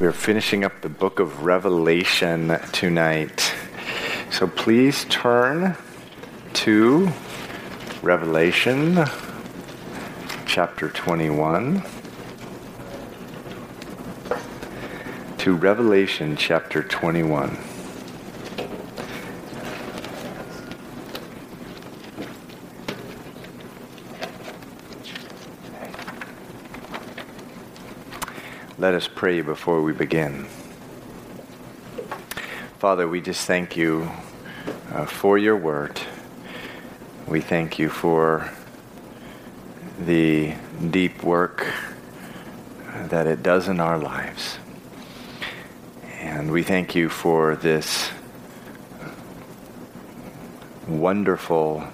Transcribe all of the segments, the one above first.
We're finishing up the book of Revelation tonight. So please turn to Revelation chapter 21. To Revelation chapter 21. Let us pray before we begin. Father, we just thank you uh, for your word. We thank you for the deep work that it does in our lives. And we thank you for this wonderful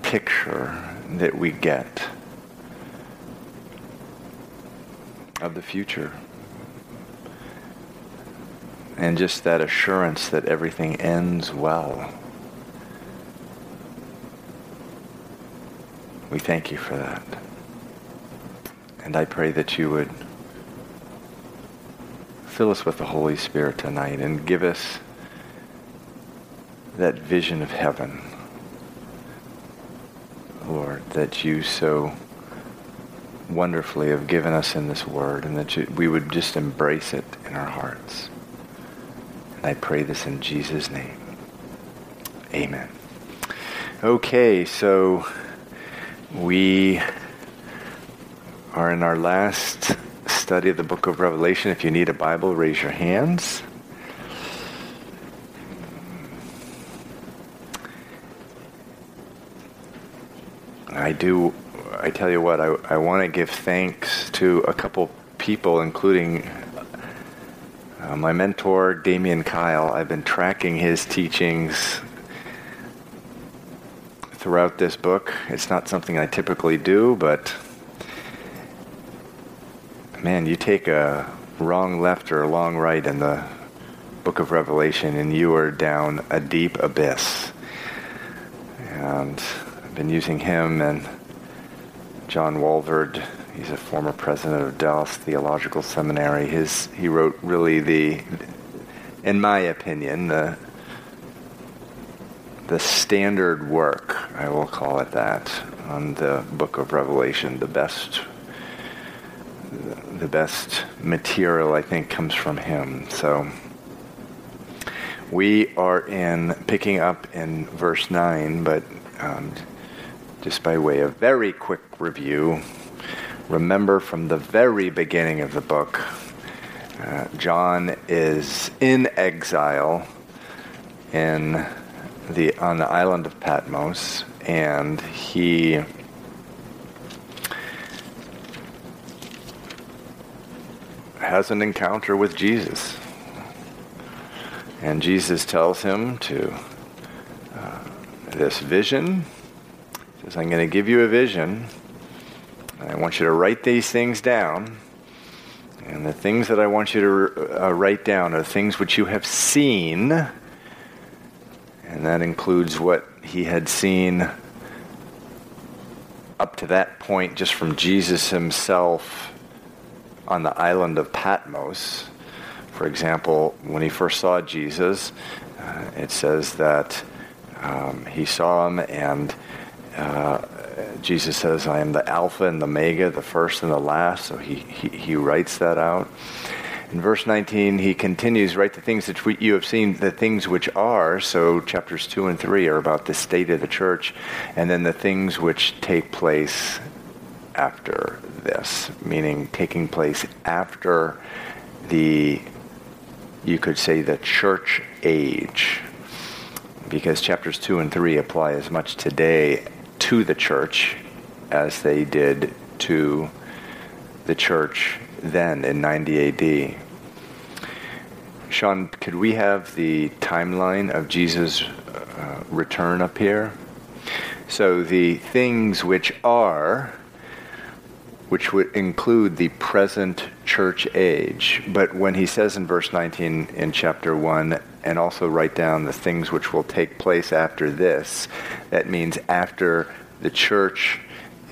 picture that we get of the future. And just that assurance that everything ends well. We thank you for that. And I pray that you would fill us with the Holy Spirit tonight and give us that vision of heaven, Lord, that you so wonderfully have given us in this word and that you, we would just embrace it in our hearts. And I pray this in Jesus' name. Amen. Okay, so we are in our last study of the book of Revelation. If you need a Bible, raise your hands. I do I tell you what, I, I want to give thanks to a couple people, including uh, my mentor, Damian Kyle. I've been tracking his teachings throughout this book. It's not something I typically do, but man, you take a wrong left or a long right in the book of Revelation, and you are down a deep abyss. And I've been using him and John Walvoord. He's a former president of Dallas Theological Seminary. His he wrote really the, in my opinion, the the standard work, I will call it that, on the Book of Revelation. The best the best material I think comes from him. So we are in picking up in verse nine, but. Um, just by way of very quick review, remember from the very beginning of the book, uh, John is in exile in the on the island of Patmos, and he has an encounter with Jesus. And Jesus tells him to uh, this vision says, I'm going to give you a vision. I want you to write these things down. And the things that I want you to uh, write down are things which you have seen. And that includes what he had seen up to that point just from Jesus himself on the island of Patmos. For example, when he first saw Jesus, uh, it says that um, he saw him and uh, Jesus says, I am the Alpha and the Omega, the first and the last. So he, he, he writes that out. In verse 19, he continues, write the things that you have seen, the things which are. So chapters 2 and 3 are about the state of the church. And then the things which take place after this, meaning taking place after the, you could say, the church age. Because chapters 2 and 3 apply as much today to the church as they did to the church then in 90 AD. Sean, could we have the timeline of Jesus' uh, return up here? So the things which are, which would include the present church age, but when he says in verse 19 in chapter 1, and also write down the things which will take place after this. That means after the church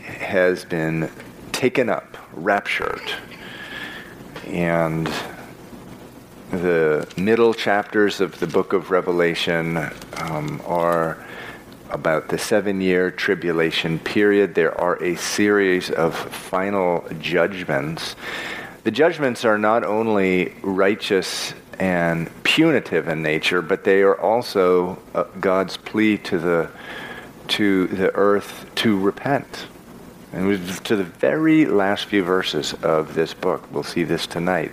has been taken up, raptured. and the middle chapters of the book of Revelation um, are about the seven year tribulation period. There are a series of final judgments. The judgments are not only righteous and punitive in nature, but they are also uh, God's plea to the, to the earth to repent. And to the very last few verses of this book, we'll see this tonight.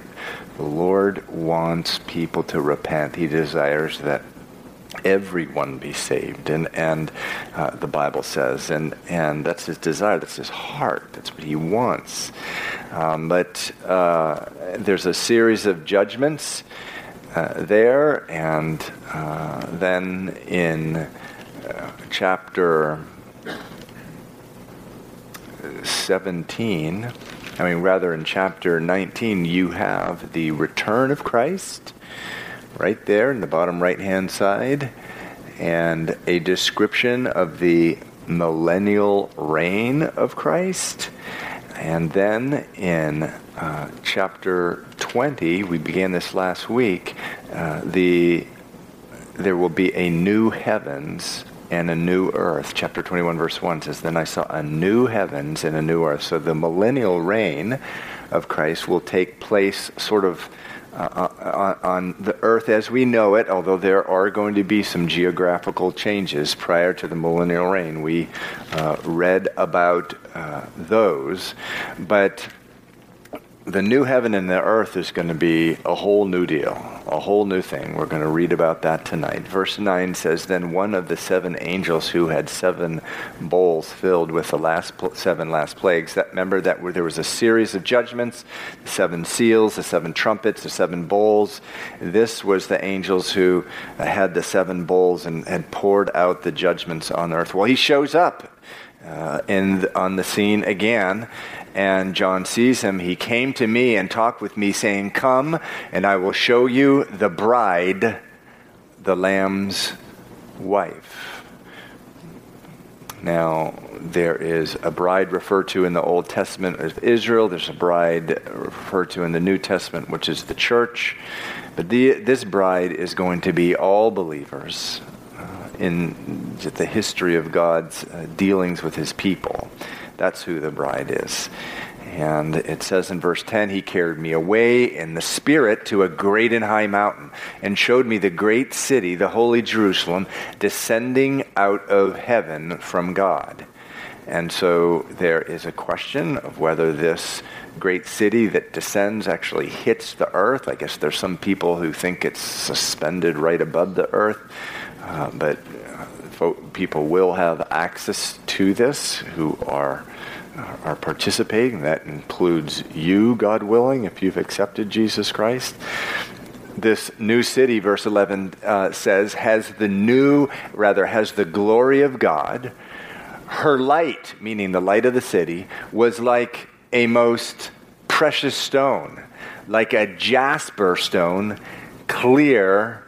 The Lord wants people to repent. He desires that everyone be saved. And and uh, the bible says and and that's his desire that's his heart that's what he wants. Um, but uh, there's a series of judgments uh, there and uh, then in uh, chapter 17 i mean rather in chapter 19 you have the return of christ right there in the bottom right hand side, and a description of the millennial reign of Christ. And then in uh, chapter 20, we began this last week, uh, the, there will be a new heavens and a new earth. Chapter 21, verse 1 says, Then I saw a new heavens and a new earth. So the millennial reign of Christ will take place sort of uh, on, the earth as we know it, although there are going to be some geographical changes prior to the millennial reign. We uh, read about uh, those, but the new heaven and the earth is going to be a whole new deal, a whole new thing. We're going to read about that tonight. Verse 9 says Then one of the seven angels who had seven bowls filled with the last pl- seven last plagues, that remember that there was a series of judgments, the seven seals, the seven trumpets, the seven bowls. This was the angels who had the seven bowls and had poured out the judgments on earth. Well, he shows up uh, in, on the scene again and John sees him, he came to me and talked with me, saying, Come, and I will show you the bride, the Lamb's wife. Now, there is a bride referred to in the Old Testament as Israel. There's a bride referred to in the New Testament, which is the church. But the, this bride is going to be all believers uh, in the history of God's uh, dealings with his people. That's who the bride is. And it says in verse 10 He carried me away in the Spirit to a great and high mountain and showed me the great city, the holy Jerusalem, descending out of heaven from God. And so there is a question of whether this great city that descends actually hits the earth. I guess there's some people who think it's suspended right above the earth. Uh, but people will have access to this who are are participating. That includes you, God willing, if you've accepted Jesus Christ. This new city, verse 11 uh, says, has the new, rather, has the glory of God. Her light, meaning the light of the city, was like a most precious stone, like a jasper stone, clear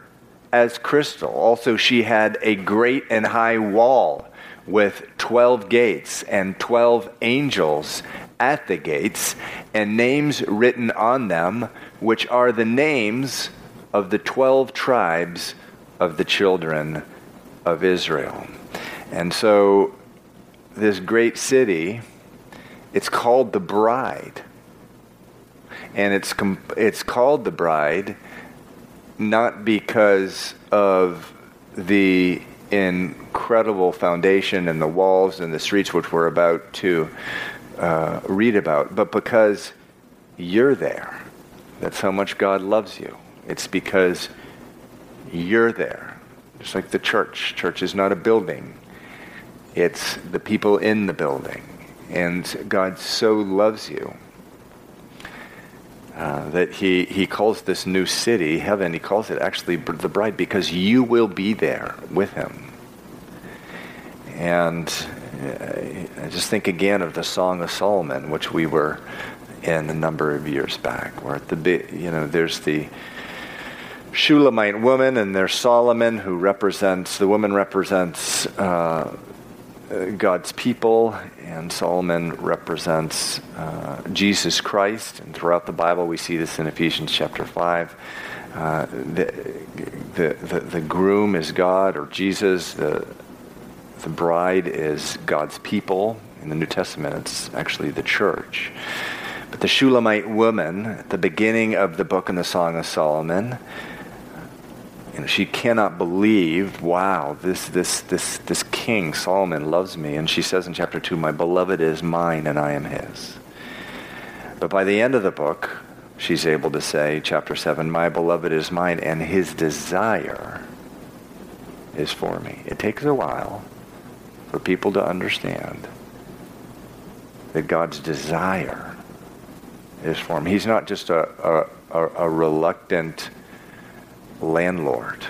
as crystal. Also, she had a great and high wall with 12 gates and 12 angels at the gates, and names written on them, which are the names of the 12 tribes of the children of Israel. And so, this great city, it's called the bride. And it's, it's called the bride not because of the incredible foundation and the walls and the streets which we're about to uh, read about, but because you're there. That's how much God loves you. It's because you're there. Just like the church. Church is not a building, it's the people in the building. And God so loves you uh, that he, he calls this new city, heaven, he calls it actually the bride because you will be there with him. And uh, I just think again of the Song of Solomon, which we were in a number of years back, where at the you know there's the Shulamite woman and there's Solomon who represents the woman represents uh, God's people and Solomon represents uh, Jesus Christ. And throughout the Bible, we see this in Ephesians chapter 5. Uh, the, the, the, the, groom is God or Jesus. The, the bride is God's people. In the New Testament, it's actually the church. But the Shulamite woman, at the beginning of the book in the Song of Solomon, you know, she cannot believe, wow, this, this, this, this king, Solomon, loves me. And she says in chapter 2, My beloved is mine and I am his. But by the end of the book, she's able to say, chapter 7, My beloved is mine and his desire is for me. It takes a while for people to understand that God's desire is for him. He's not just a, a, a, a reluctant landlord.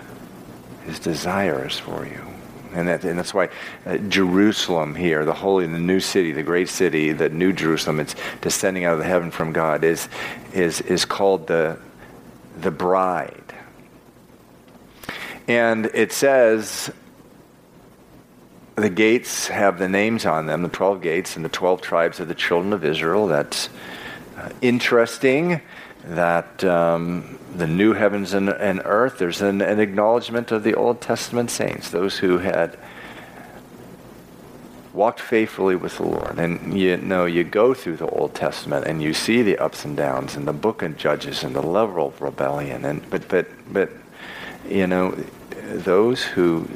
His desire is for you. And, that, and that's why uh, Jerusalem here, the holy, the new city, the great city, the new Jerusalem, it's descending out of the heaven from God, is, is, is called the, the bride. And it says the gates have the names on them, the 12 gates and the 12 tribes of the children of Israel. That's uh, interesting that um, the new heavens and, and earth, there's an, an, acknowledgement of the Old Testament saints, those who had walked faithfully with the Lord. And you know, you go through the Old Testament and you see the ups and downs and the book of Judges and the level of rebellion. And but but but you know, those who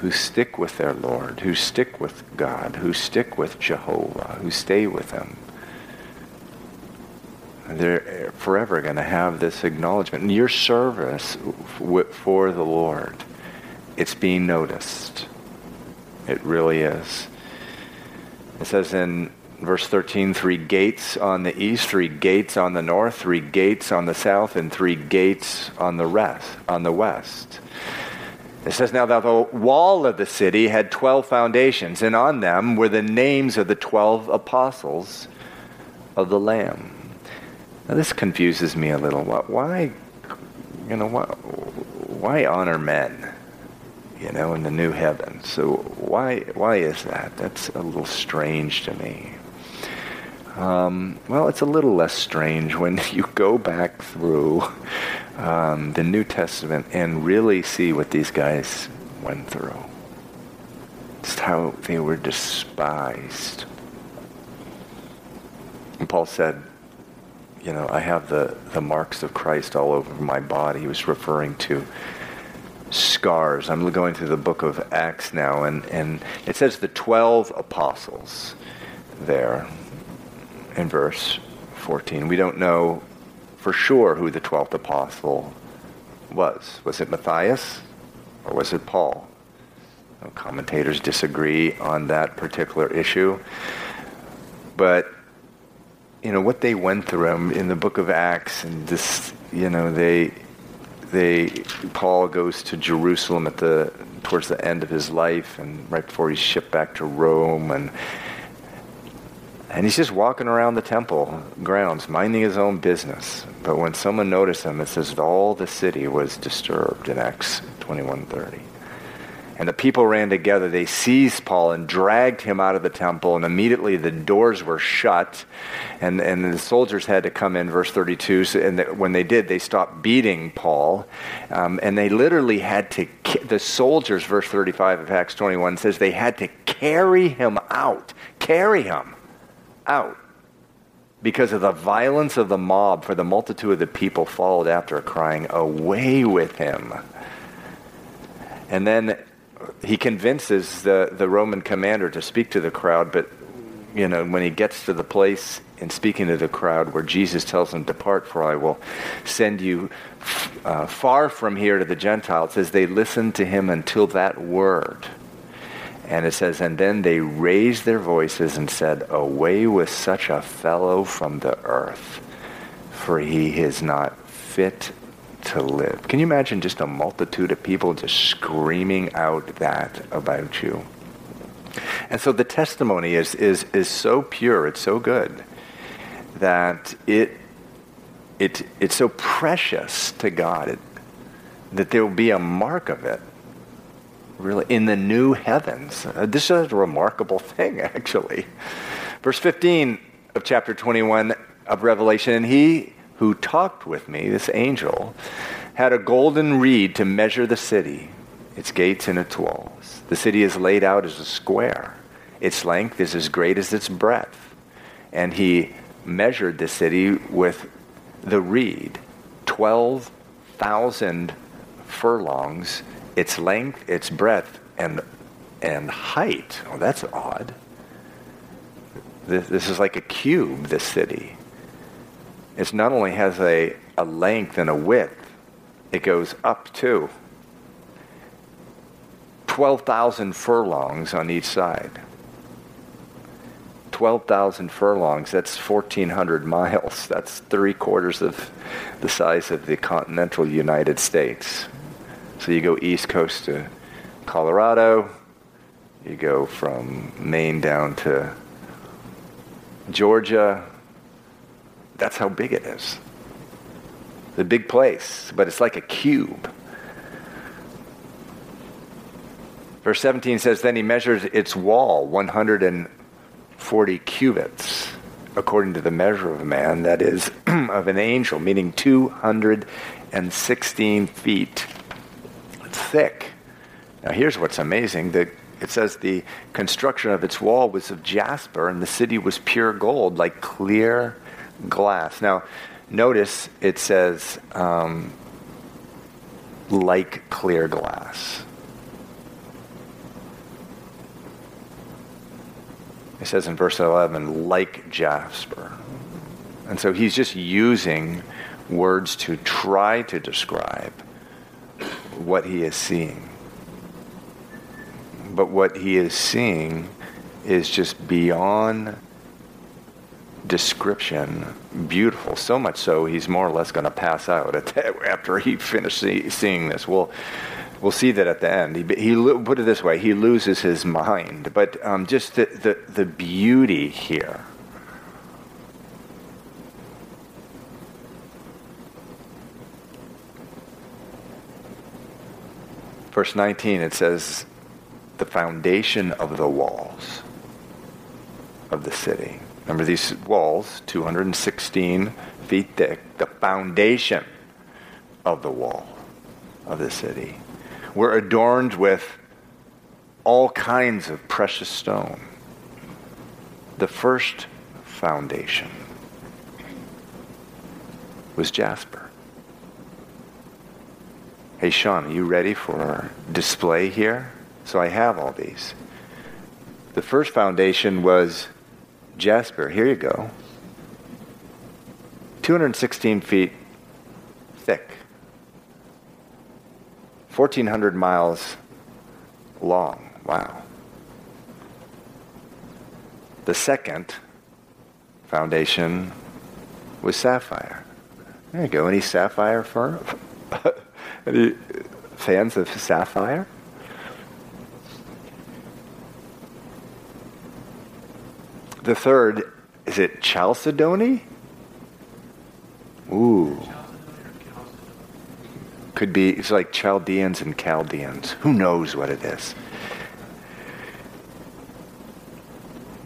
who stick with their Lord, who stick with God, who stick with Jehovah, who stay with Him they're eh, forever going to have this acknowledgement. And your service for the Lord, it's being noticed. It really is. It says in verse 13 three gates on the east, three gates on the north, three gates on the south, and three gates on the rest, on the west. It says now that the wall of the city had 12 foundations, and on them were the names of the 12 apostles of the Lamb. Now, this confuses me a little. Why, you know, why, why honor men, you know, in the new heaven? So why, why is that? That's a little strange to me. Um, well, it's a little less strange when you go back through um, the New Testament and really see what these guys went through. Just how they were despised. And Paul said, you know, I have the, the marks of Christ all over my body. He was referring to scars. I'm going through the book of Acts now, and, and it says the 12 apostles there in verse 14. We don't know for sure who the 12th apostle was. Was it Matthias or was it Paul? commentators disagree on that particular issue. But you know what they went through um, in the book of acts and this you know they they paul goes to jerusalem at the towards the end of his life and right before he's shipped back to rome and and he's just walking around the temple grounds minding his own business. But when someone noticed him it says all the city was disturbed in acts 2130 and the people ran together. They seized Paul and dragged him out of the temple, and immediately the doors were shut. And, and the soldiers had to come in, verse 32. So, and the, when they did, they stopped beating Paul. Um, and they literally had to, the soldiers, verse 35 of Acts 21 says, they had to carry him out. Carry him out because of the violence of the mob, for the multitude of the people followed after, crying, Away with him. And then he convinces the, the Roman commander to speak to the crowd, but you know, when he gets to the place in speaking to the crowd where Jesus tells him, Depart, for I will send you uh, far from here to the Gentiles, says they listened to him until that word. And it says, And then they raised their voices and said, Away with such a fellow from the earth, for he is not fit to live. Can you imagine just a multitude of people just screaming out that about you? And so the testimony is, is, is so pure, it's so good, that it, it, it's so precious to God it, that there will be a mark of it Really, in the new heavens. Uh, this is a remarkable thing, actually. Verse 15 of chapter 21 of Revelation, and he who talked with me, this angel, had a golden reed to measure the city, its gates and its walls. The city is laid out as a square. Its length is as great as its breadth. And he measured the city with the reed, 12,000 furlongs, its length, its breadth, and, and height. Oh, that's odd. This, this is like a cube, this city. It not only has a, a length and a width, it goes up too. 12,000 furlongs on each side. 12,000 furlongs, that's 1,400 miles. That's three quarters of the size of the continental United States. So you go east coast to Colorado, you go from Maine down to Georgia. That's how big it is. The big place, but it's like a cube. Verse 17 says, Then he measures its wall 140 cubits, according to the measure of a man, that is, of an angel, meaning 216 feet thick. Now, here's what's amazing. The, it says the construction of its wall was of jasper, and the city was pure gold, like clear glass. Now, notice it says um, like clear glass. It says in verse 11, like jasper. And so he's just using words to try to describe what he is seeing. But what he is seeing is just beyond description beautiful. So much so, he's more or less going to pass out after he finishes seeing this. We'll, we'll see that at the end. He, he put it this way: he loses his mind. But um, just the, the, the beauty here verse 19, it says, the foundation of the walls of the city. Remember these walls, 216 feet thick, the foundation of the wall of the city were adorned with all kinds of precious stone. The first foundation was jasper. Hey, Sean, are you ready for our display here? So I have all these. The first foundation was jasper. Here you go. 216 feet thick, 1,400 miles long. Wow. The second foundation was sapphire. There you go. Any sapphire firm? Any fans of Sapphire? The third, is it Chalcedony? Ooh. Could be, it's like Chaldeans and Chaldeans. Who knows what it is?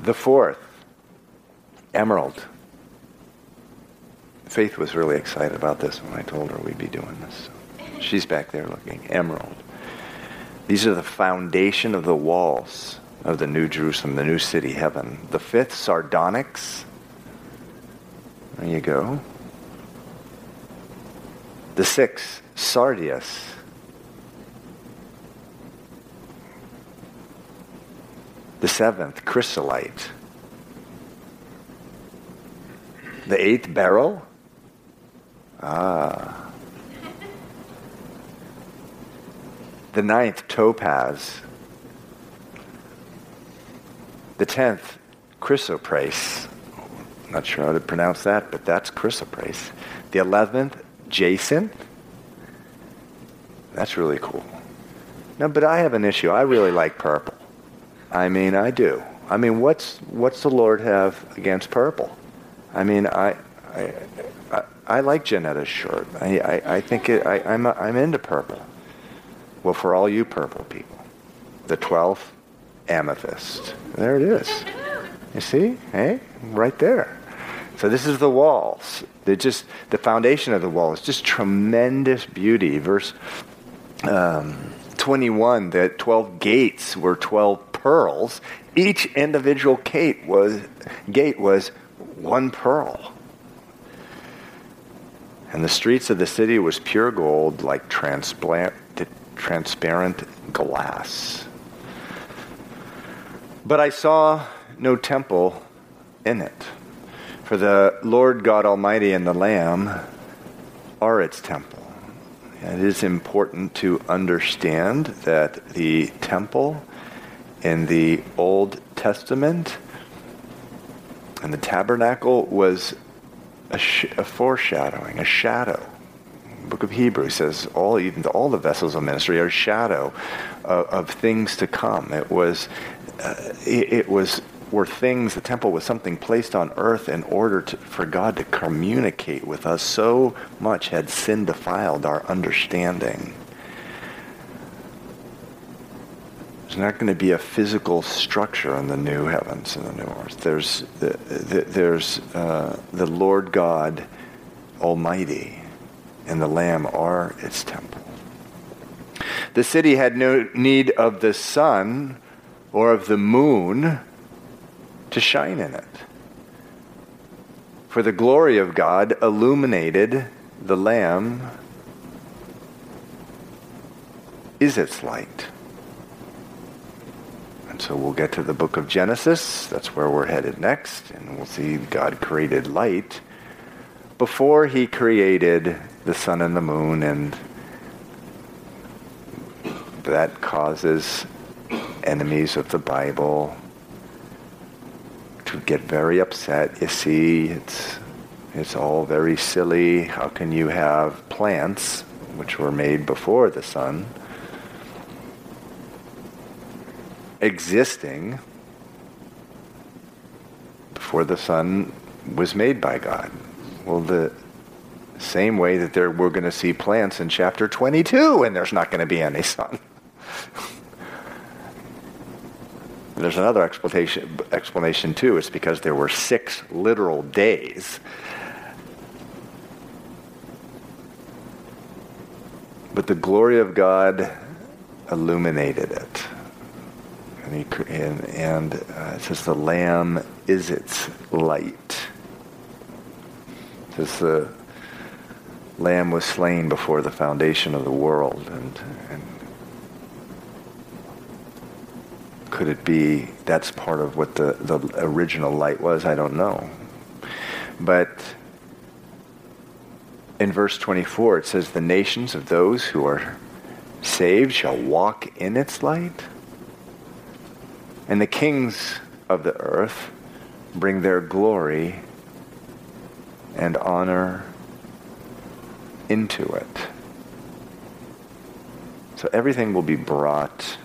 The fourth, emerald. Faith was really excited about this when I told her we'd be doing this. She's back there looking. Emerald. These are the foundation of the walls of the New Jerusalem, the new city, heaven. The fifth, sardonyx. There you go. The sixth, sardius. The seventh, chrysolite. The eighth, beryl. Ah. The ninth, topaz. The tenth, chrysoprase. Not sure how to pronounce that, but that's chrysoprase. The eleventh, jacinth. That's really cool. No, but I have an issue. I really like purple. I mean, I do. I mean, what's what's the Lord have against purple? I mean, I I, I, I like Janetta's shirt. I, I, I think it, I, I'm I'm into purple. Well, for all you purple people, The twelfth, amethyst. There it is. You see? Hey? Right there. So this is the walls. They're just the foundation of the wall is just tremendous beauty. Verse um, 21, the 12 gates were 12 pearls. Each individual gate was, gate was one pearl. And the streets of the city was pure gold, like transparent, transparent glass. But I saw no temple in it, for the Lord God Almighty and the Lamb are its temple. It is important to understand that the temple in the Old Testament and the tabernacle was a, sh- a foreshadowing, a shadow. The book of Hebrews says all even all the vessels of ministry are shadow of, of things to come. It was uh, it, it, was were things. The temple was something placed on earth in order to, for God to communicate with us. So much had sin defiled our understanding. There's not going to be a physical structure in the new heavens and the new earth. There's the, the there's uh, the Lord God Almighty, and the Lamb are its temple. The city had no need of the sun or of the moon to shine in it. For the glory of God illuminated the Lamb is its light. And so we'll get to the book of Genesis. That's where we're headed next. And we'll see God created light before he created the sun and the moon. And that causes enemies of the Bible to get very upset. You see, it's, it's all very silly. How can you have plants, which were made before the sun, existing before the sun was made by God. Well, the same way that there, we're going to see plants in chapter 22 and there's not going to be any sun. there's another explanation, explanation too. It's because there were six literal days. But the glory of God illuminated it. And, he, and, and uh, it says the Lamb is its light. It says the Lamb was slain before the foundation of the world. And, and could it be that's part of what the, the original light was? I don't know. But in verse 24, it says, The nations of those who are saved shall walk in its light. And the kings of the earth bring their glory and honor into it. So everything will be brought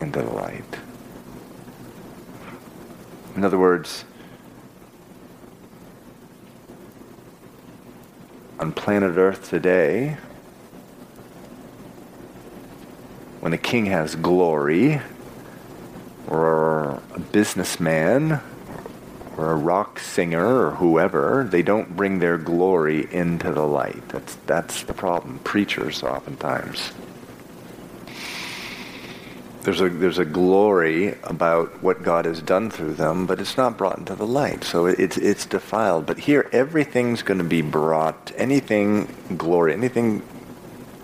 into the light. In other words, on planet Earth today, when a king has glory, or a businessman, or a rock singer, or whoever, they don't bring their glory into the light. That's, that's the problem. Preachers, oftentimes. There's a, there's a glory about what God has done through them, but it's not brought into the light. So it's, it's defiled. But here, everything's going to be brought, anything glory, anything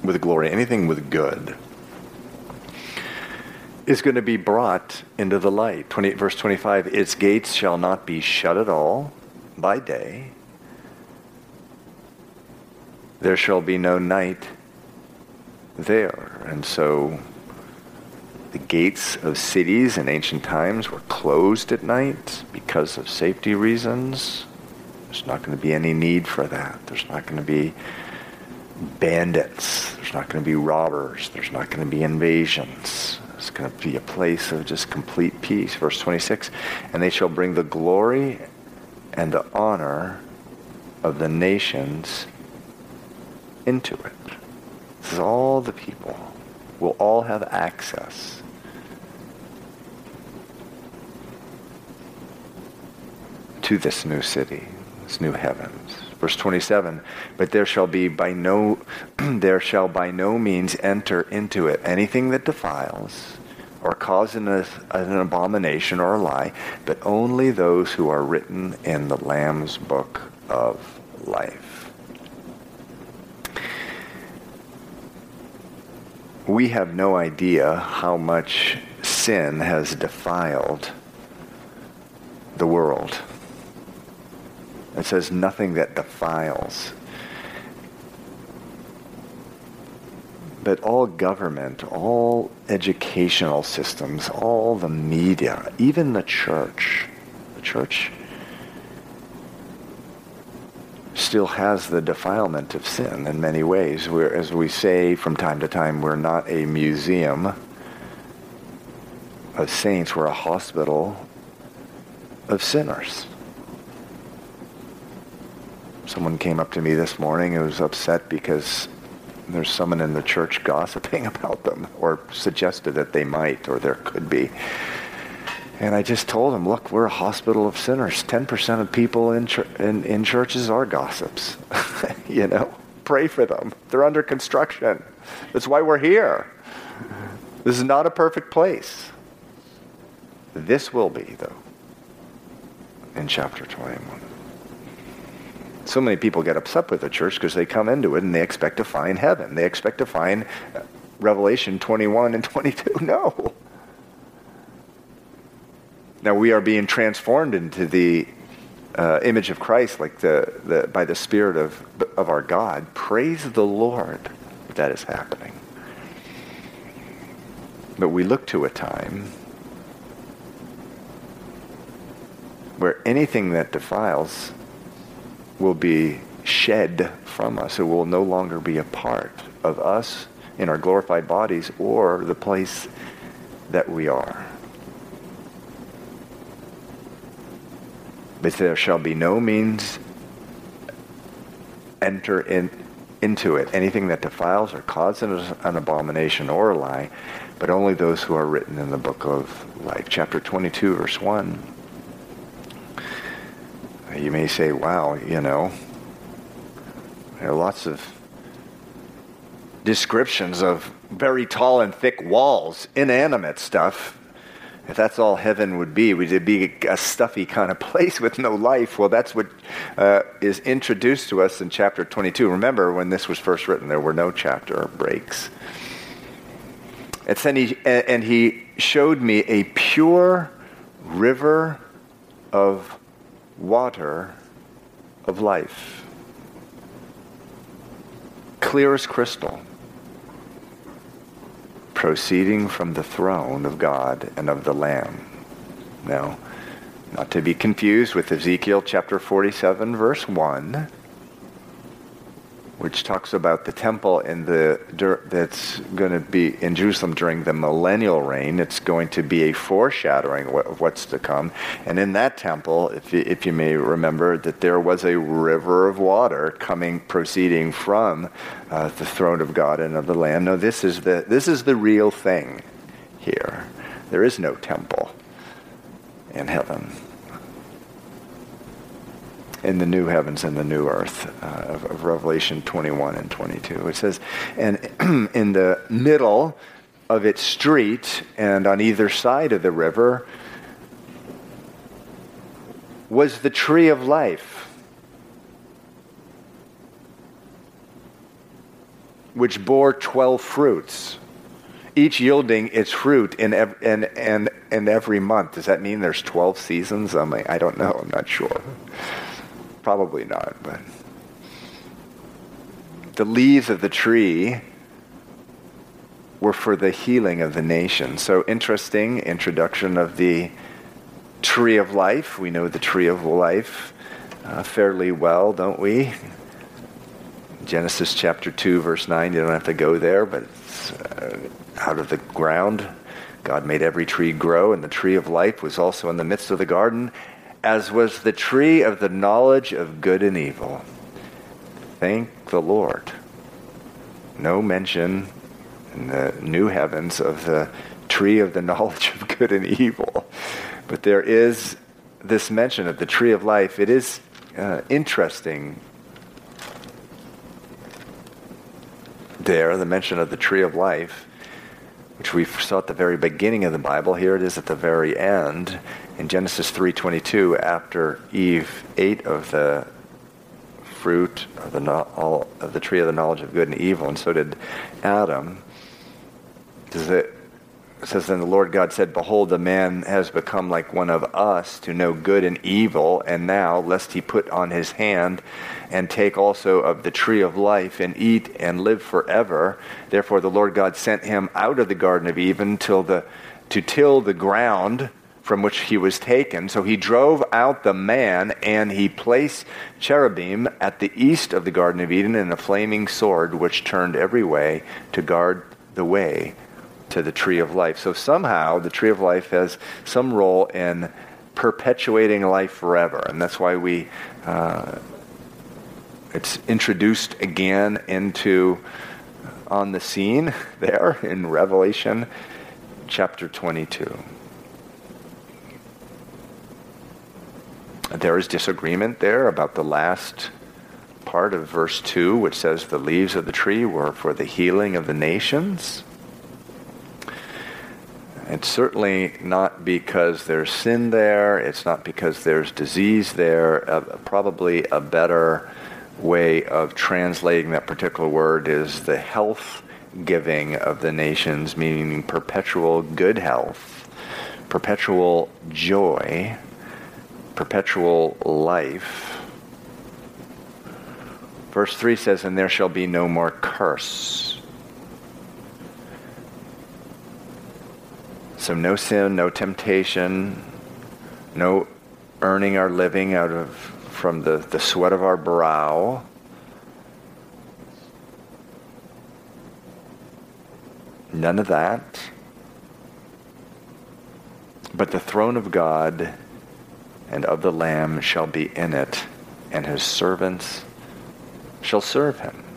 with glory, anything with good is going to be brought into the light. 20, verse 25 Its gates shall not be shut at all by day, there shall be no night there. And so the gates of cities in ancient times were closed at night because of safety reasons. There's not going to be any need for that. There's not going to be bandits. There's not going to be robbers. There's not going to be invasions. It's going to be a place of just complete peace. Verse 26 And they shall bring the glory and the honor of the nations into it. This is all the people. will all have access to this new city, this new heavens. Verse 27, but there shall be by no there shall by no means enter into it anything that defiles or cause an, an abomination or a lie, but only those who are written in the Lamb's book of life. We have no idea how much sin has defiled the world. It says nothing that defiles. But all government, all educational systems, all the media, even the church, the church still has the defilement of sin in many ways. We're, as we say from time to time, we're not a museum of saints, we're a hospital of sinners. Someone came up to me this morning and was upset because there's someone in the church gossiping about them or suggested that they might or there could be. And I just told him, look, we're a hospital of sinners. 10% of people in, ch- in, in churches are gossips. you know, pray for them. They're under construction. That's why we're here. This is not a perfect place. This will be, though, in chapter 21. So many people get upset with the church because they come into it and they expect to find heaven. They expect to find Revelation 21 and 22. No. Now we are being transformed into the uh, image of Christ, like the, the by the Spirit of of our God. Praise the Lord that is happening. But we look to a time where anything that defiles will be shed from us. It will no longer be a part of us in our glorified bodies or the place that we are. But there shall be no means enter in, into it anything that defiles or causes an abomination or a lie, but only those who are written in the book of life. Chapter 22, verse 1. You may say, wow, you know, there are lots of descriptions of very tall and thick walls, inanimate stuff, if that's all heaven would be, would it be a stuffy kind of place with no life? Well, that's what uh, is introduced to us in chapter 22. Remember, when this was first written, there were no chapter breaks. And, then he, and he showed me a pure river of water of life, clear as crystal. Proceeding from the throne of God and of the Lamb. Now, not to be confused with Ezekiel chapter 47, verse 1, which talks about the temple in the that's going to be in Jerusalem during the millennial reign. It's going to be a foreshadowing of what's to come. And in that temple, if you, if you may remember, that there was a river of water coming, proceeding from uh, the throne of God and of the Lamb. No, this is the this is the real thing here. There is no temple in heaven in the new heavens and the new earth uh, of, of, Revelation 21 and 22. It says, and in the middle of its street and on either side of the river was the tree of life, which bore 12 fruits. Each yielding its fruit in, ev- in, in, in every month. Does that mean there's 12 seasons? I'm like, I don't know. I'm not sure. Probably not, but the leaves of the tree were for the healing of the nation. So interesting introduction of the tree of life. We know the tree of life uh, fairly well, don't we? Genesis chapter 2, verse 9. You don't have to go there, but it's uh, out of the ground. God made every tree grow, and the tree of life was also in the midst of the garden, as was the tree of the knowledge of good and evil. Thank the Lord. No mention in the new heavens of the tree of the knowledge of good and evil. But there is this mention of the tree of life. It is uh, interesting there, the mention of the tree of life, which we saw at the very beginning of the Bible. Here it is at the very end in Genesis 3:22 after Eve ate of the fruit of the, all, of the tree of the knowledge of good and evil, and so did Adam. Does it it says, Then the Lord God said, Behold, the man has become like one of us to know good and evil, and now, lest he put on his hand and take also of the tree of life and eat and live forever. Therefore the Lord God sent him out of the Garden of Eden till the, to till the ground from which he was taken. So he drove out the man, and he placed cherubim at the east of the Garden of Eden and a flaming sword which turned every way to guard the way to the tree of life. So somehow the tree of life has some role in perpetuating life forever. And that's why we, uh, it's introduced again into, on the scene there in Revelation chapter 22. There is disagreement there about the last part of verse 2, which says the leaves of the tree were for the healing of the nations. It's certainly not because there's sin there. It's not because there's disease there. Uh, probably a better way of translating that particular word is the health giving of the nations, meaning perpetual good health, perpetual joy, perpetual life. Verse 3 says, And there shall be no more curse. So no sin, no temptation, no earning our living out of from the, the sweat of our brow. None of that. But the throne of God and of the Lamb shall be in it, and his servants shall serve him.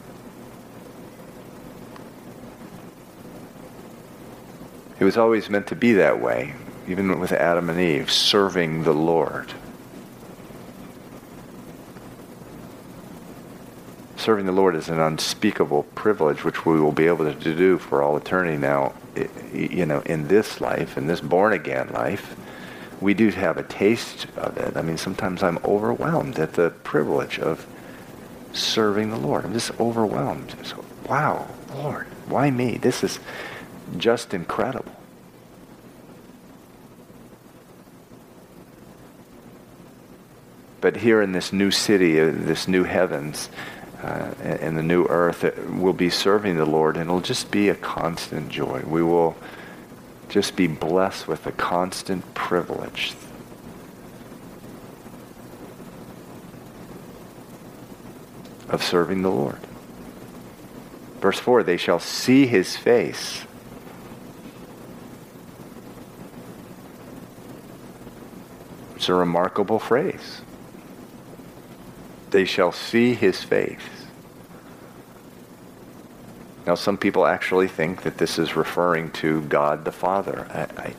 It was always meant to be that way, even with Adam and Eve, serving the Lord. Serving the Lord is an unspeakable privilege, which we will be able to do for all eternity now, you know, in this life, in this born again life. We do have a taste of it. I mean, sometimes I'm overwhelmed at the privilege of serving the Lord. I'm just overwhelmed. So, wow, Lord, why me? This is just incredible. But here in this new city, uh, this new heavens, uh, and the new earth, we'll be serving the Lord, and it'll just be a constant joy. We will just be blessed with a constant privilege. Of serving the Lord. Verse 4 They shall see his face It's a remarkable phrase. They shall see his face. Now, some people actually think that this is referring to God the Father.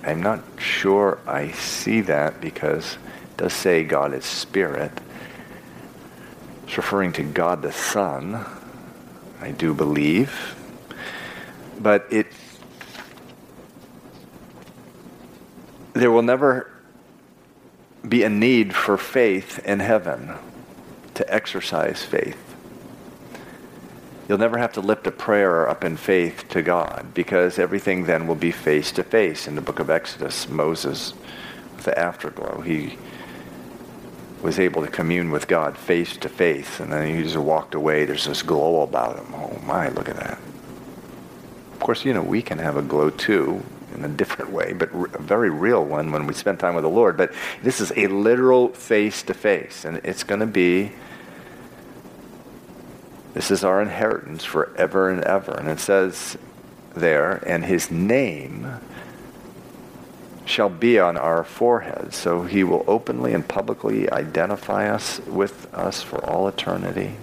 I, am not sure I see that because it does say God is spirit. It's referring to God the Son, I do believe. But it there will never be a need for faith in heaven to exercise faith. You'll never have to lift a prayer up in faith to God because everything then will be face to face. In the book of Exodus, Moses, with the afterglow, he was able to commune with God face to face, and then he just walked away. There's this glow about him. Oh my, look at that. Of course, you know, we can have a glow too in a different way, but a very real one when we spend time with the Lord. But this is a literal face to face, and it's going to be. This is our inheritance forever and ever. And it says there, and his name shall be on our foreheads. So he will openly and publicly identify us with us for all eternity.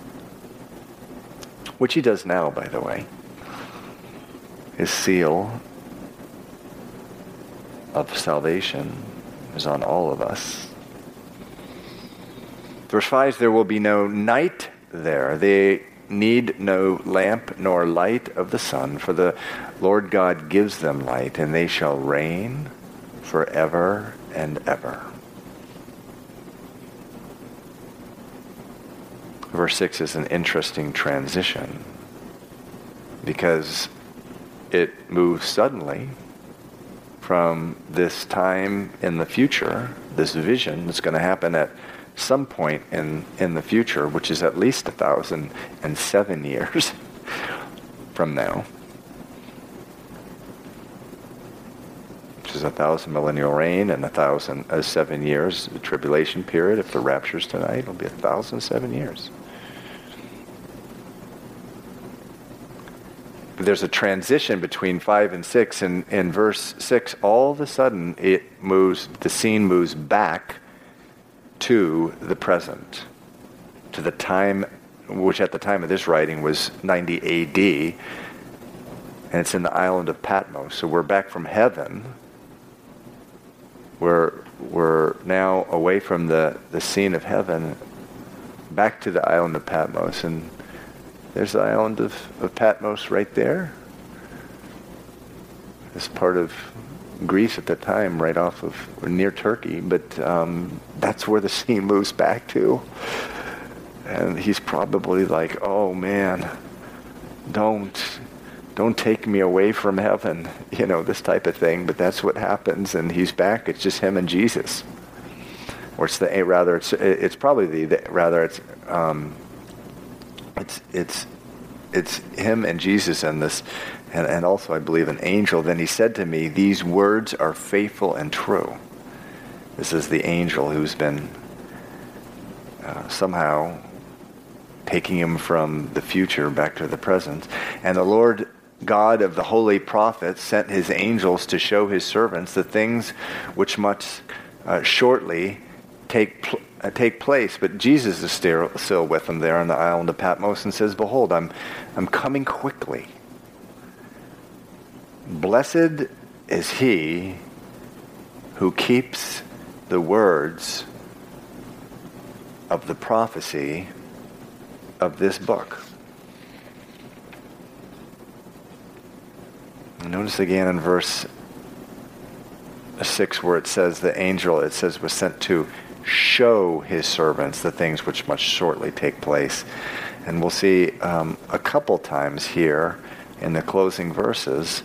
Which he does now, by the way. his seal of salvation is on all of us. Verse 5 There will be no night there. They need no lamp nor light of the sun, for the Lord God gives them light, and they shall reign forever and ever. Verse 6 is an interesting transition because it moves suddenly from this time in the future, this vision that's going to happen at some point in, in the future, which is at least a thousand and seven years from now, which is a thousand millennial reign and a thousand uh, years the tribulation period. If the rapture's tonight, it'll be a thousand seven years. There's a transition between 5 and 6 and in verse 6 all of a sudden it moves the scene moves back to the present to the time which at the time of this writing was 90 AD and it's in the island of Patmos. So we're back from heaven. We're we're now away from the the scene of heaven back to the island of Patmos and there's the island of, of Patmos right there. It's part of Greece at the time, right off of or near Turkey, but um, that's where the scene moves back to. And he's probably like, "Oh man, don't, don't take me away from heaven," you know, this type of thing. But that's what happens, and he's back. It's just him and Jesus, or it's the a rather it's it's probably the rather it's um, it's it's it's him and Jesus and this and, and also I believe an angel. Then he said to me, These words are faithful and true. This is the angel who's been uh, somehow taking him from the future back to the present. And the Lord God of the holy prophets sent his angels to show his servants the things which must uh, shortly take place Uh, take place. But Jesus is still, still with them there on the island of Patmos and says, Behold, I'm, I'm coming quickly. Blessed is he who keeps the words of the prophecy of this book. Notice again in verse 6 where it says the angel, it says, was sent to show his servants the things which must shortly take place. And we'll see um, a couple times here in the closing verses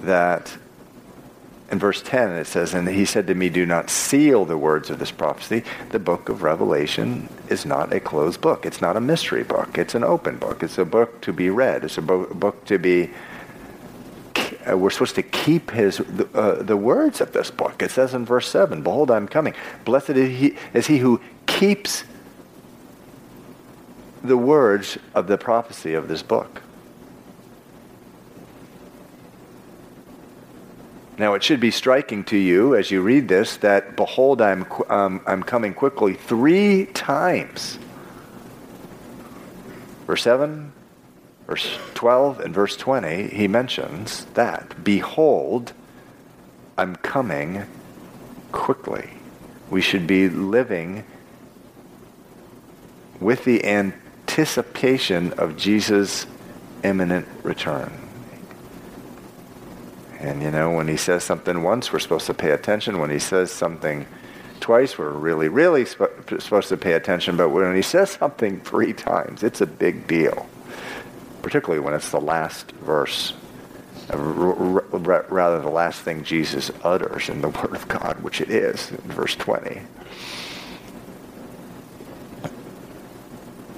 that in verse 10 it says, And he said to me, Do not seal the words of this prophecy. The book of Revelation is not a closed book. It's not a mystery book. It's an open book. It's a book to be read. It's a bo- book to be uh, we're supposed to keep his uh, the words of this book. It says in verse 7, Behold, I'm coming. Blessed is he, is he who keeps the words of the prophecy of this book. Now, it should be striking to you as you read this that, behold, I'm, um, I'm coming quickly three times. Verse 7, verse 12 and verse 20, he mentions that. Behold, I'm coming quickly. We should be living with the anticipation of Jesus' imminent return. And you know, when he says something once, we're supposed to pay attention. When he says something twice, we're really, really sp- supposed to pay attention. But when he says something three times, it's a big deal particularly when it's the last verse, uh, rather the last thing Jesus utters in the Word of God, which it is in verse 20.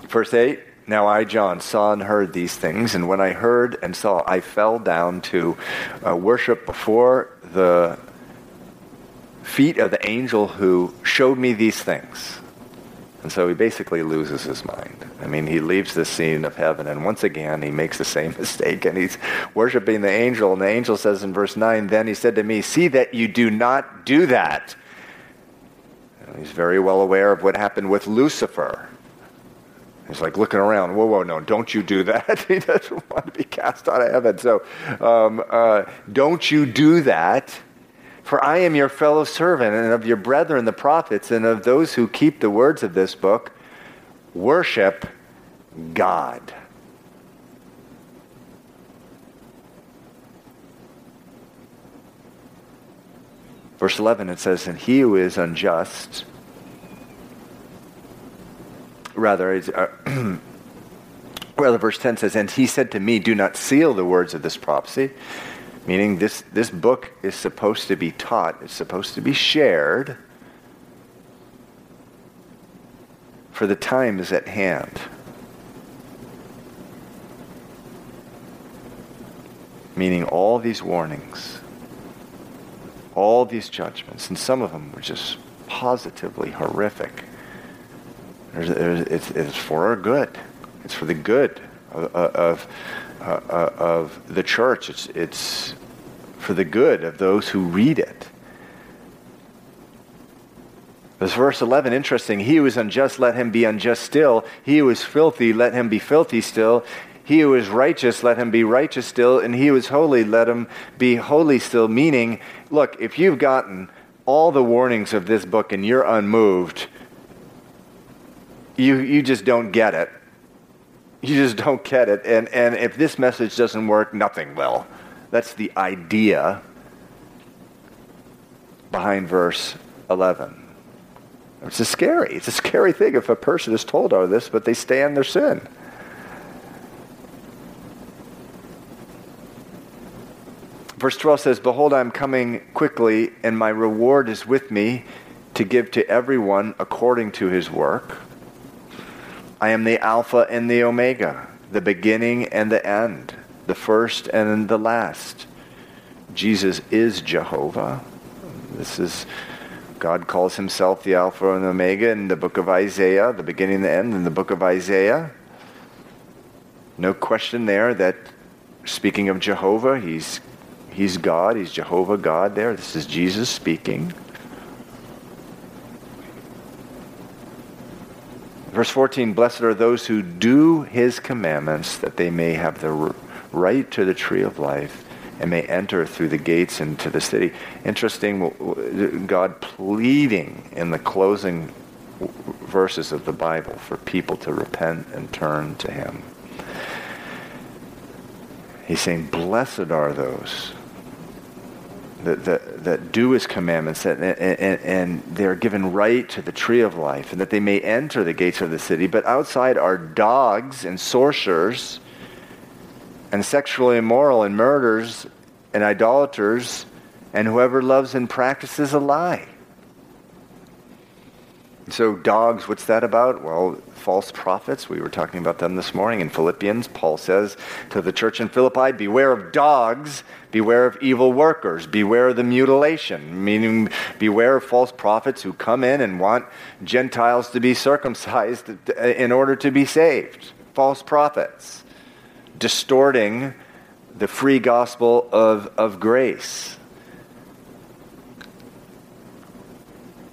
Verse 8, Now I, John, saw and heard these things, and when I heard and saw, I fell down to uh, worship before the feet of the angel who showed me these things. And so he basically loses his mind. I mean, he leaves the scene of heaven, and once again, he makes the same mistake, and he's worshiping the angel. And the angel says in verse 9, Then he said to me, See that you do not do that. And he's very well aware of what happened with Lucifer. He's like looking around. Whoa, whoa, no, don't you do that. he doesn't want to be cast out of heaven. So um, uh, don't you do that. For I am your fellow servant and of your brethren, the prophets, and of those who keep the words of this book. Worship God. Verse 11, it says, And he who is unjust, rather, uh, rather, verse 10 says, And he said to me, Do not seal the words of this prophecy. Meaning, this, this book is supposed to be taught, it's supposed to be shared, for the time is at hand. Meaning, all these warnings all these judgments, and some of them were just positively horrific. There's, there's, it's, it's, for our good. It's for the good of, of, uh, of the church. It's, it's for the good of those who read it. This verse 11, interesting. He who is unjust, let him be unjust still. He who is filthy, let him be filthy still. He who is righteous, let him be righteous still, and he who is holy, let him be holy still. Meaning, look, if you've gotten all the warnings of this book and you're unmoved, you, you just don't get it. You just don't get it. And, and if this message doesn't work, nothing will. That's the idea behind verse 11. It's a scary. It's a scary thing if a person is told all this, but they stay in their sin. Verse 12 says, Behold, I am coming quickly, and my reward is with me to give to everyone according to his work. I am the Alpha and the Omega, the beginning and the end, the first and the last. Jesus is Jehovah. This is, God calls himself the Alpha and the Omega in the book of Isaiah, the beginning and the end in the book of Isaiah. No question there that speaking of Jehovah, he's He's God. He's Jehovah God there. This is Jesus speaking. Verse 14 Blessed are those who do his commandments, that they may have the right to the tree of life and may enter through the gates into the city. Interesting, God pleading in the closing verses of the Bible for people to repent and turn to him. He's saying, Blessed are those that, that, that do his commandments and, and, and they're given right to the tree of life and that they may enter the gates of the city. But outside are dogs and sorcerers and sexually immoral and murderers and idolaters and whoever loves and practices a lie so dogs what's that about well false prophets. We were talking about them this morning in Philippians. Paul says to the church in Philippi, Beware of dogs, beware of evil workers, beware of the mutilation, meaning beware of false prophets who come in and want Gentiles to be circumcised in order to be saved. False prophets, distorting the free gospel of, of grace.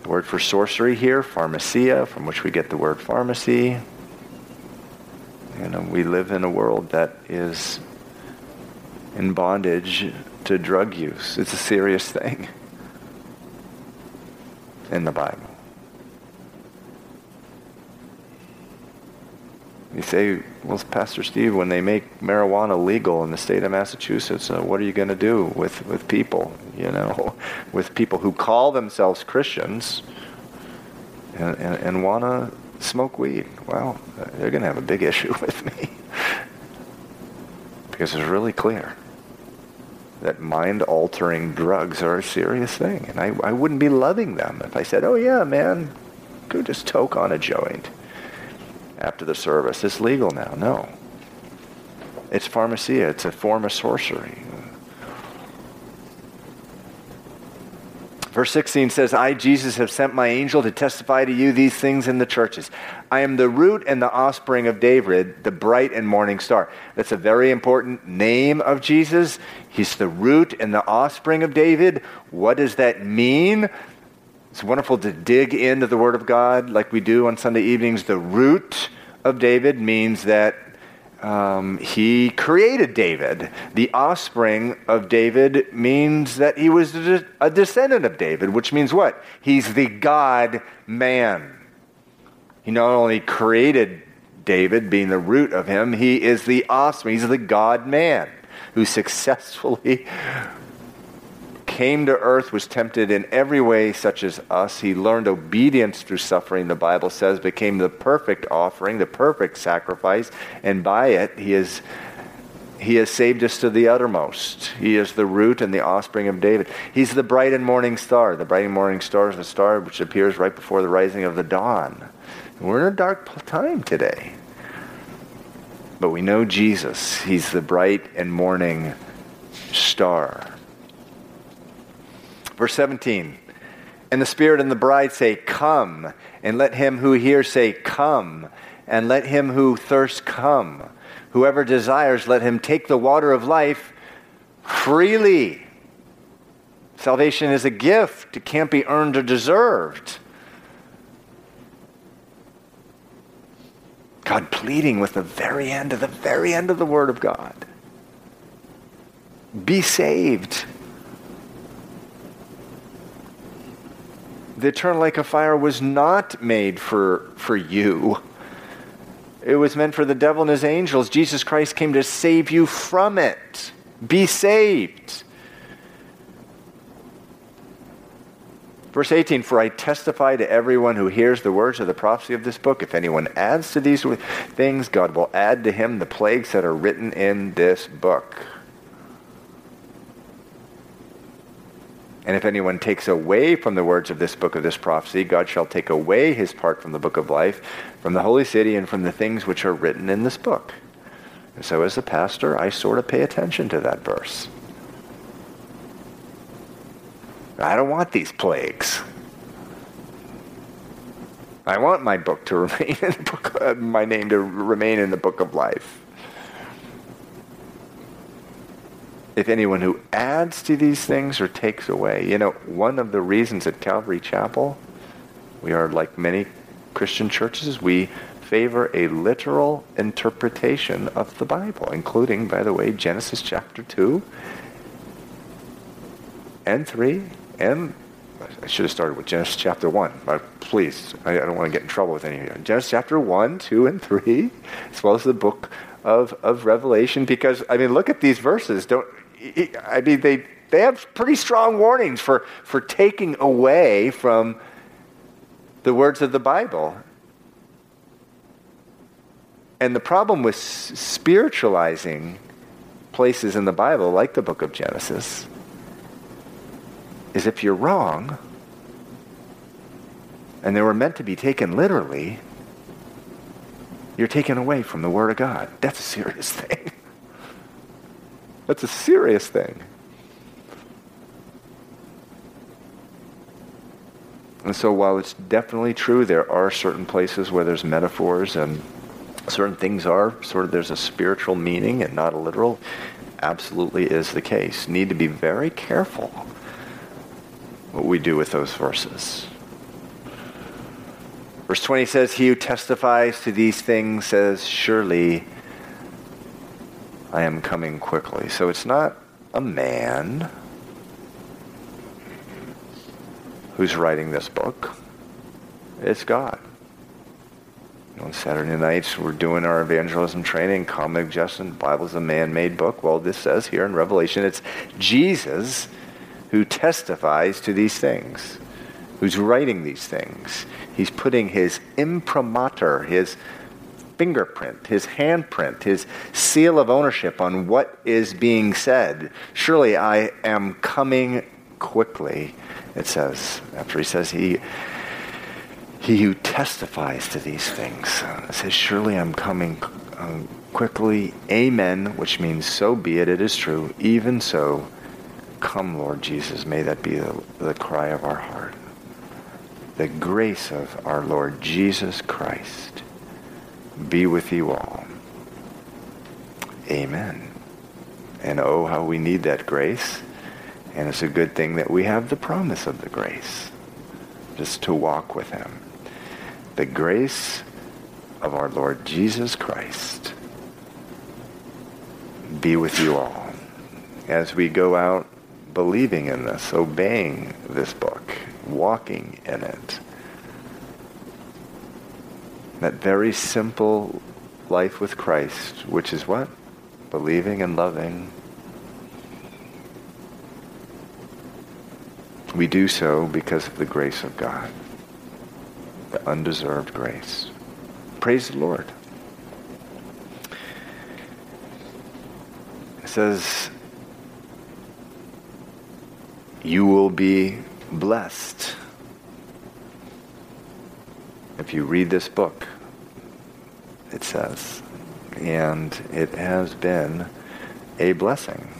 The word for sorcery here, pharmacia, from which we get the word pharmacy. You know, we live in a world that is in bondage to drug use. It's a serious thing in the Bible. You say, well, Pastor Steve, when they make marijuana legal in the state of Massachusetts, uh, what are you going to do with, with people, you know, with people who call themselves Christians and, and, and want to smoke weed? Well, they're going to have a big issue with me because it's really clear that mind-altering drugs are a serious thing. And I, I wouldn't be loving them if I said, oh, yeah, man, go just toke on a joint after the service. It's legal now. No. It's pharmacia. It's a form of sorcery. Verse 16 says, I, Jesus, have sent my angel to testify to you these things in the churches. I am the root and the offspring of David, the bright and morning star. That's a very important name of Jesus. He's the root and the offspring of David. What does that mean? It's wonderful to dig into the Word of God like we do on Sunday evenings, the root of David means that um, he created David. The offspring of David means that he was a descendant of David, which means what? He's the God man. He not only created David, being the root of him, he is the offspring. He's the God man who successfully came to earth, was tempted in every way, such as us. He learned obedience through suffering, the Bible says, became the perfect offering, the perfect sacrifice, and by it, he is. He has saved us to the uttermost. He is the root and the offspring of David. He's the bright and morning star. The bright and morning star is the star which appears right before the rising of the dawn. We're in a dark time today. But we know Jesus. He's the bright and morning star. Verse 17. And the Spirit and the bride say, Come. And let him who hears say, Come. And let him who thirsts come. Whoever desires, let him take the water of life freely. Salvation is a gift, it can't be earned or deserved. God pleading with the very end of the very end of the Word of God. Be saved. The eternal lake of fire was not made for, for you. It was meant for the devil and his angels. Jesus Christ came to save you from it. Be saved. Verse 18 For I testify to everyone who hears the words of the prophecy of this book. If anyone adds to these things, God will add to him the plagues that are written in this book. And if anyone takes away from the words of this book of this prophecy, God shall take away his part from the book of life, from the holy city, and from the things which are written in this book. And so, as a pastor, I sort of pay attention to that verse. I don't want these plagues. I want my book to remain in the book, uh, my name to remain in the book of life. If anyone who adds to these things or takes away, you know, one of the reasons at Calvary Chapel, we are like many Christian churches, we favor a literal interpretation of the Bible, including, by the way, Genesis chapter 2 and 3 and I should have started with Genesis chapter 1. But please, I, don't want to get in trouble with any of you. Genesis chapter 1, 2, and 3, as well as the book of, of Revelation, because, I mean, look at these verses. Don't, I mean, they, they have pretty strong warnings for, for taking away from the words of the Bible. And the problem with spiritualizing places in the Bible, like the book of Genesis, is if you're wrong, and they were meant to be taken literally, you're taken away from the Word of God. That's a serious thing. That's a serious thing. And so, while it's definitely true, there are certain places where there's metaphors and certain things are sort of there's a spiritual meaning and not a literal, absolutely is the case. Need to be very careful what we do with those verses. Verse 20 says, He who testifies to these things says, Surely I am coming quickly. So it's not a man who's writing this book, it's God. On Saturday nights, we're doing our evangelism training, common Justin, Bible's a man-made book. Well, this says here in Revelation, it's Jesus who testifies to these things, who's writing these things. He's putting his imprimatur, his fingerprint, his handprint, his seal of ownership on what is being said. Surely I am coming quickly, it says, after he says he. He who testifies to these things uh, says, Surely I'm coming um, quickly. Amen, which means so be it, it is true. Even so, Come, Lord Jesus. May that be the, the cry of our heart. The grace of our Lord Jesus Christ be with you all. Amen. And oh, how we need that grace. And it's a good thing that we have the promise of the grace, just to walk with him. The grace of our Lord Jesus Christ be with you all as we go out believing in this, obeying this book, walking in it. That very simple life with Christ, which is what? Believing and loving. We do so because of the grace of God, the undeserved grace. Praise the Lord. It says, you will be blessed if you read this book, it says. And it has been a blessing.